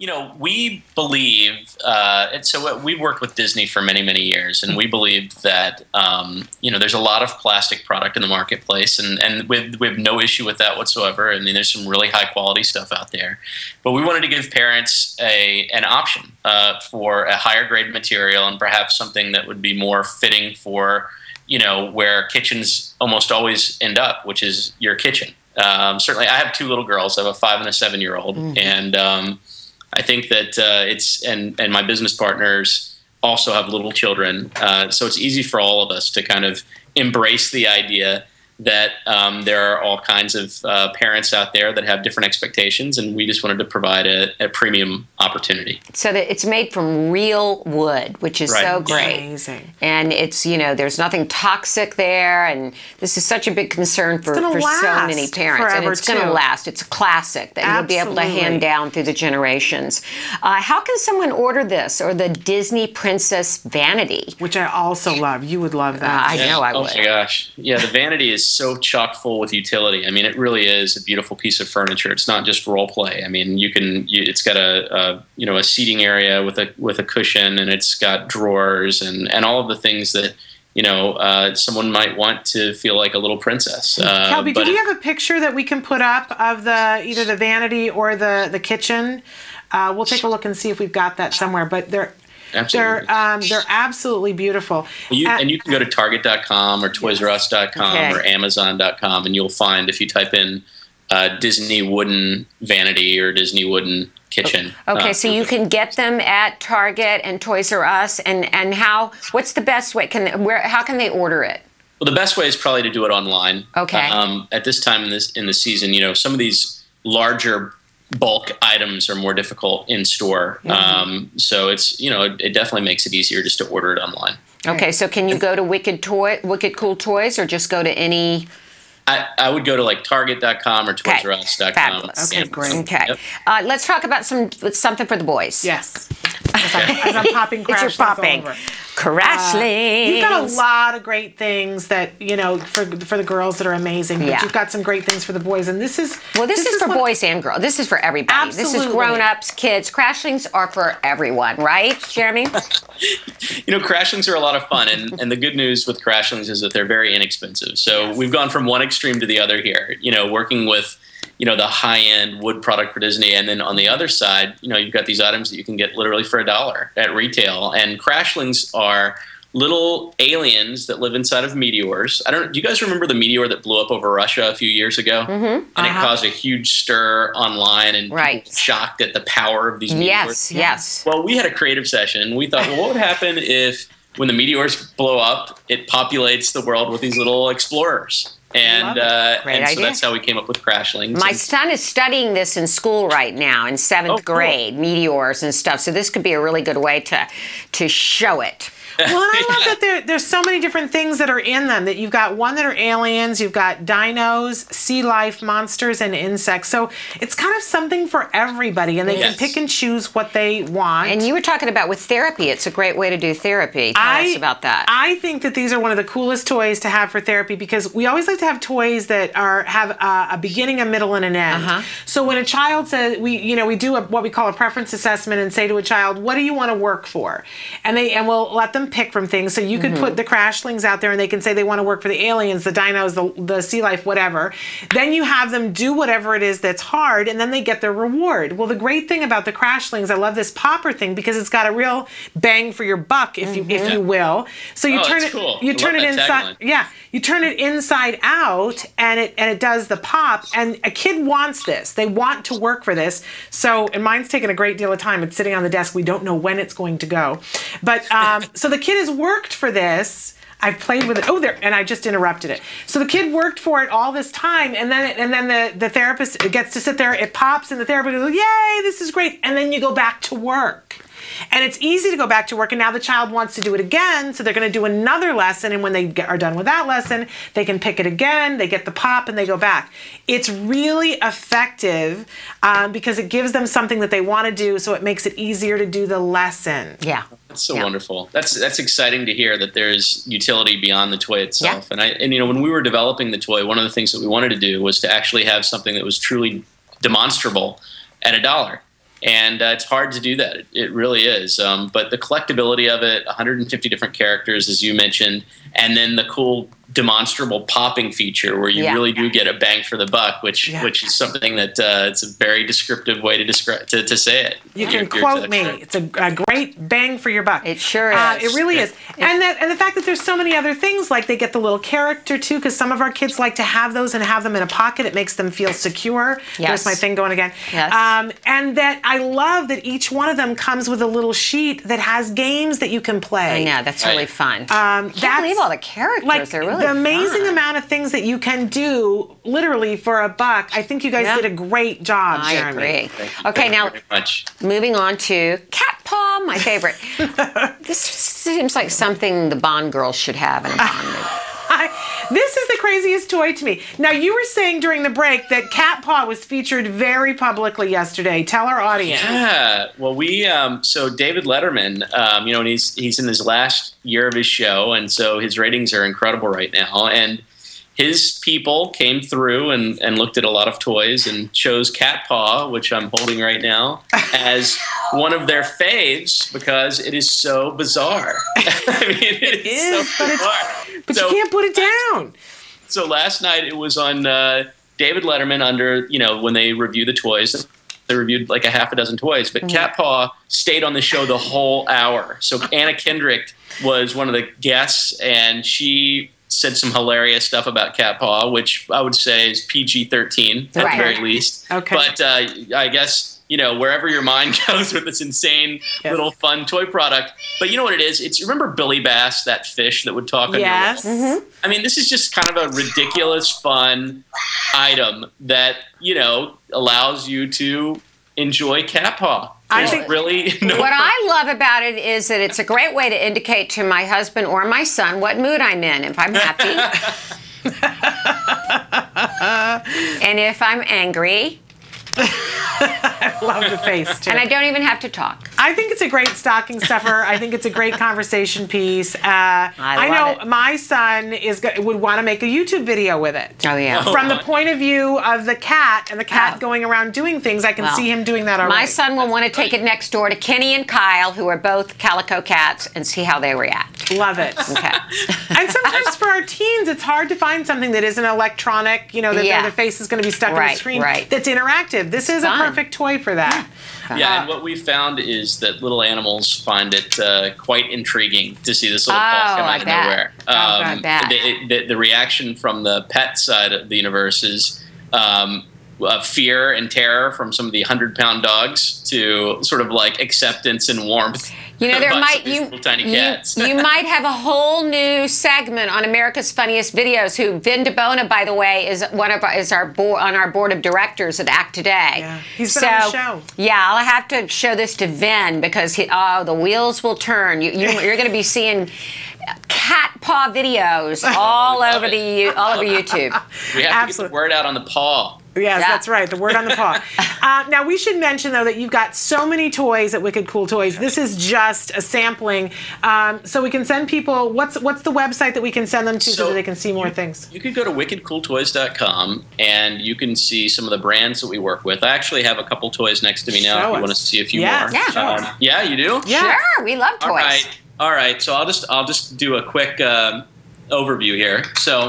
you know, we believe, uh, and so we worked with Disney for many, many years, and we believe that, um, you know, there's a lot of plastic product in the marketplace, and, and we, we have no issue with that whatsoever. I mean, there's some really high quality stuff out there. But we wanted to give parents a, an option uh, for a higher grade material and perhaps something that would be more fitting for, you know, where kitchens almost always end up, which is your kitchen. Um, certainly, I have two little girls. I have a five and a seven year old, mm-hmm. and um, I think that uh, it's and and my business partners also have little children, uh, so it's easy for all of us to kind of embrace the idea that um, there are all kinds of uh, parents out there that have different expectations, and we just wanted to provide a, a premium opportunity. So that it's made from real wood, which is right. so great. Amazing. And it's you know there's nothing toxic there, and this is such a big concern for, for so many parents, and it's going to last. It's a classic that Absolutely. you'll be able to hand down through the generations. Uh, how can someone order this or the Disney Princess Vanity, which I also love? You would love that. Uh, I know I oh would. Oh my gosh, yeah, the Vanity is so chock full with utility. I mean, it really is a beautiful piece of furniture. It's not just role play. I mean, you can. You, it's got a, a, you know a seating area with a with a cushion, and it's got drawers and and all of the things that you know uh, someone might want to feel like a little princess. Uh, Kelby, do we have a picture that we can put up of the either the vanity or the the kitchen? Uh, we'll take a look and see if we've got that somewhere. But there Absolutely. They're um, they're absolutely beautiful. You, and you can go to Target.com or ToysRUs.com okay. or Amazon.com, and you'll find if you type in uh, Disney wooden vanity or Disney wooden kitchen. Okay, uh, so you can get them at Target and Toys R Us, and and how? What's the best way? Can where? How can they order it? Well, the best way is probably to do it online. Okay. Um, at this time in this in the season, you know, some of these larger bulk items are more difficult in store. Mm-hmm. Um, so it's you know it, it, definitely makes it easier just to order it online. Okay, so can you go to Wicked Toy, Wicked Cool Toys, or just go to any? I, I would go to like Target.com or ToysRUs.com. Okay. Fabulous. Okay, great. Okay, yep. uh, let's talk about some something for the boys. Yes. As, I'm, as I'm popping, it's your popping. Crashling. Uh, you've got a lot of great things that you know for for the girls that are amazing. But yeah. you've got some great things for the boys, and this is well, this, this is, is, for boys and girls. This is for everybody. Absolutely. This is grown ups, kids. Crashlings are for everyone, right, Jeremy? you know, crashlings are a lot of fun, and and the good news with crashlings is that they're very inexpensive. So yes. we've gone from one extreme to the other here. You know, working with you know the high end wood product for Disney, and then on the other side, you know you've got these items that you can get literally for a dollar at retail. And crashlings are little aliens that live inside of meteors. I don't. Do you guys remember the meteor that blew up over Russia a few years ago? Mm-hmm. And uh-huh. it caused a huge stir online and right. shocked at the power of these meteors. Yes, yes. Well, we had a creative session. We thought, well, what would happen if when the meteors blow up, it populates the world with these little explorers? And uh, and so that's how we came up with crashlings. My son is studying this in school right now in seventh oh, grade, cool. meteors and stuff. So this could be a really good way to to show it. Well, and I love that there, there's so many different things that are in them. That you've got one that are aliens, you've got dinos, sea life, monsters, and insects. So it's kind of something for everybody, and they yes. can pick and choose what they want. And you were talking about with therapy. It's a great way to do therapy. Tell I, us about that. I think that these are one of the coolest toys to have for therapy because we always like to have toys that are have a, a beginning, a middle, and an end. Uh-huh. So when a child says we, you know, we do a, what we call a preference assessment and say to a child, "What do you want to work for?" and they and we'll let them pick from things. So you could mm-hmm. put the crashlings out there and they can say they want to work for the aliens, the dinos, the, the sea life, whatever. Then you have them do whatever it is that's hard and then they get their reward. Well, the great thing about the crashlings, I love this popper thing because it's got a real bang for your buck, if mm-hmm. you if you will. So you oh, turn it cool. you turn it inside. Yeah, you turn it inside out and it and it does the pop. And a kid wants this. They want to work for this. So and mine's taken a great deal of time. It's sitting on the desk. We don't know when it's going to go. But um, so the kid has worked for this. I've played with it. Oh, there, and I just interrupted it. So the kid worked for it all this time, and then and then the the therapist gets to sit there. It pops, and the therapist goes, "Yay, this is great!" And then you go back to work. And it's easy to go back to work, and now the child wants to do it again, so they're going to do another lesson. And when they get, are done with that lesson, they can pick it again, they get the pop, and they go back. It's really effective um, because it gives them something that they want to do, so it makes it easier to do the lesson. Yeah. That's so yeah. wonderful. That's that's exciting to hear that there's utility beyond the toy itself. Yeah. And I and you know when we were developing the toy, one of the things that we wanted to do was to actually have something that was truly demonstrable at a dollar and uh, it's hard to do that. It, it really is. Um, but the collectability of it, 150 different characters, as you mentioned, and then the cool demonstrable popping feature where you yeah. really do get a bang for the buck, which yeah. which is something that uh, it's a very descriptive way to describe to, to say it. You can quote me. It's a, a, great bang for your buck. It sure uh, is. Uh, it really is. And that and the fact that there's so many other things like they get the little character too, because some of our kids like to have those and have them in a pocket. It makes them feel secure. Yes. There's my thing going again. Yes. Um, and that I love that each one of them comes with a little sheet that has games that you can play. I know that's right. really fun. Um, Can't believe all the characters. Like, They're really the amazing fun. amount of things that you can do literally for a buck. I think you guys did a great job. I Jeremy. agree. Okay, now moving on to cat paw, my favorite. this seems like something the Bond girls should have in a Bond movie. I, this is the craziest toy to me. Now, you were saying during the break that Cat Paw was featured very publicly yesterday. Tell our audience. Yeah. Well, we um, so David Letterman, um, you know, and he's he's in his last year of his show, and so his ratings are incredible right now, and his people came through and, and looked at a lot of toys and chose Cat Paw, which I'm holding right now, as one of their faves because it is so bizarre. I mean, it, it is, is so bizarre. But so, you can't put it down. So last night it was on uh, David Letterman under, you know, when they review the toys. They reviewed like a half a dozen toys, but mm-hmm. Cat Paw stayed on the show the whole hour. So Anna Kendrick was one of the guests, and she said some hilarious stuff about Cat Paw, which I would say is PG 13 at right. the very least. Okay. But uh, I guess, you know, wherever your mind goes with this insane yes. little fun toy product. But you know what it is? It's remember Billy Bass, that fish that would talk yes. your mm-hmm. I mean, this is just kind of a ridiculous, fun item that, you know, allows you to enjoy Cat Paw. I think really no what I love about it is that it's a great way to indicate to my husband or my son what mood I'm in. If I'm happy, and if I'm angry, I love the face too. And I don't even have to talk. I think it's a great stocking stuffer. I think it's a great conversation piece. Uh, I, I, know it. my son is would want to make a YouTube video with it. Oh yeah. From the point of view of the cat and the cat oh. going around doing things, I can well, see him doing that already. My son will want to take it next door to Kenny and Kyle, who are both calico cats, and see how they react. Love it. Okay. and sometimes for our teens, it's hard to find something that isn't electronic. You know, that yeah. their face is going to be stuck right, in the screen. Right. That's interactive. This is fun. a perfect toy for that. Yeah. yeah, and what we found is that little animals find it uh, quite intriguing to see this little oh, ball come out of nowhere. Um, oh, the, the, the, reaction from the pet side of the universe is um, uh, fear and terror from some of the hundred pound dogs to sort of like acceptance and warmth. You know, there might you, you, you, might have a whole new segment on America's Funniest Videos. Who Vin Di Bona, by the way, is one of our, is our board on our board of directors at Act Today. Yeah, he's been on the show. Yeah, I'll have to show this to Vin because he, oh, the wheels will turn. You, you you're going to be seeing cat paw videos all over the all over YouTube. We have Absolutely. to get the word out on the paw. Yes, yeah. that's right. The word on the paw. uh, now we should mention though that you've got so many toys at Wicked Cool Toys. This is just a sampling, um, so we can send people. What's what's the website that we can send them to so, so that they can see more you, things? You could go to wickedcooltoys.com and you can see some of the brands that we work with. I actually have a couple toys next to me now. Show if you us. want to see a few yes. more, yeah, um, yeah, you do. Yeah, sure. We love toys. All right, all right. So I'll just I'll just do a quick uh, overview here. So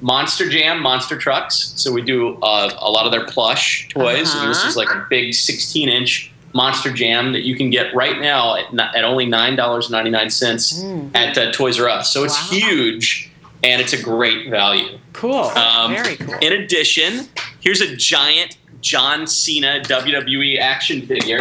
Monster Jam Monster Trucks. So we do uh, a lot of their plush toys. Uh-huh. And this is like a big 16 inch Monster Jam that you can get right now at, at only $9.99 mm. at uh, Toys R Us. So it's wow. huge and it's a great value. Cool. Um, Very cool. In addition, here's a giant John Cena WWE action figure.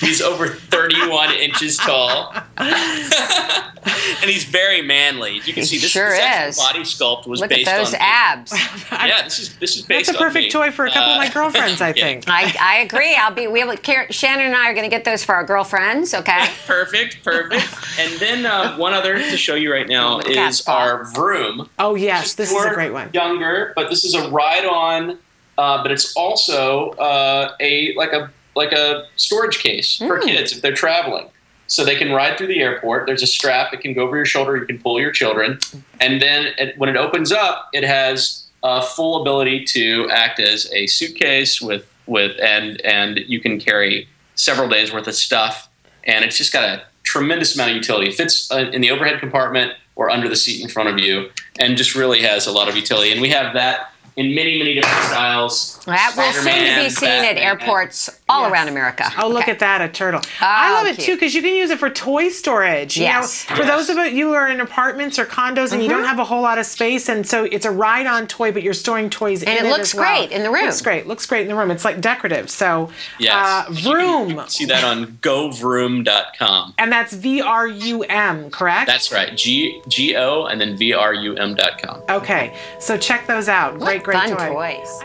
He's over 31 inches tall, and he's very manly. You can see this, sure this is. body sculpt was Look based at those on abs. yeah, this is this is based. That's a perfect me. toy for a couple uh, of my uh, girlfriends. I think. I, I agree. I'll be. We have, Shannon and I are going to get those for our girlfriends. Okay. perfect, perfect. And then uh, one other to show you right now is our Vrum. Oh yes, this is a great one. Younger, but this is a ride-on uh, but it's also uh, a like a like a storage case mm. for hmm. kids if they're traveling. So they can ride through the airport. There's a strap that can go over your shoulder. You can pull your children, and then it, when it opens up, it has a full ability to act as a suitcase with with and and you can carry several days worth of stuff, and it's just got a tremendous amount of utility. It fits uh, in the overhead compartment or under the seat in front of you, and just really has a lot of utility. And we have that in many, many different styles. That will soon to be seen Batman, at airports all yes. around America. Oh, look at that, a turtle. Oh, I love it too because you can use it for toy storage. You yes. Know, for yes. those of you who are in apartments or condos and mm-hmm. you don't have a whole lot of space, and so it's a ride-on toy, but you're storing toys and in it. looks great in the room. Looks great. Looks great in the room. It's like decorative. So, yes. Uh, Vrum. see that on govrum.com. And that's V R U M, correct? That's right. G G O and then V R U M.com. Okay. So check those out. Great, great fun toy. toys.